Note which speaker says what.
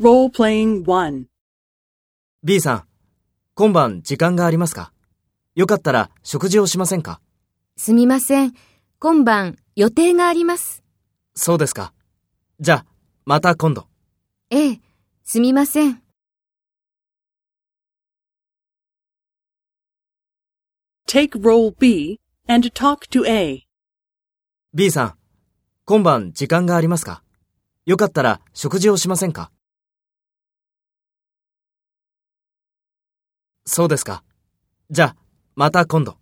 Speaker 1: Role-playing 1.
Speaker 2: B さん、今晩時間がありますか？よかったら食事をしませんか？
Speaker 3: すみません。今晩予定があります。
Speaker 2: そうですか。じゃあ、また今度。
Speaker 3: ええ、すみません。
Speaker 1: Take role B and talk to A.
Speaker 2: B さん、今晩時間がありますか？よかったら食事をしませんか？そうですか。じゃあ、また今度。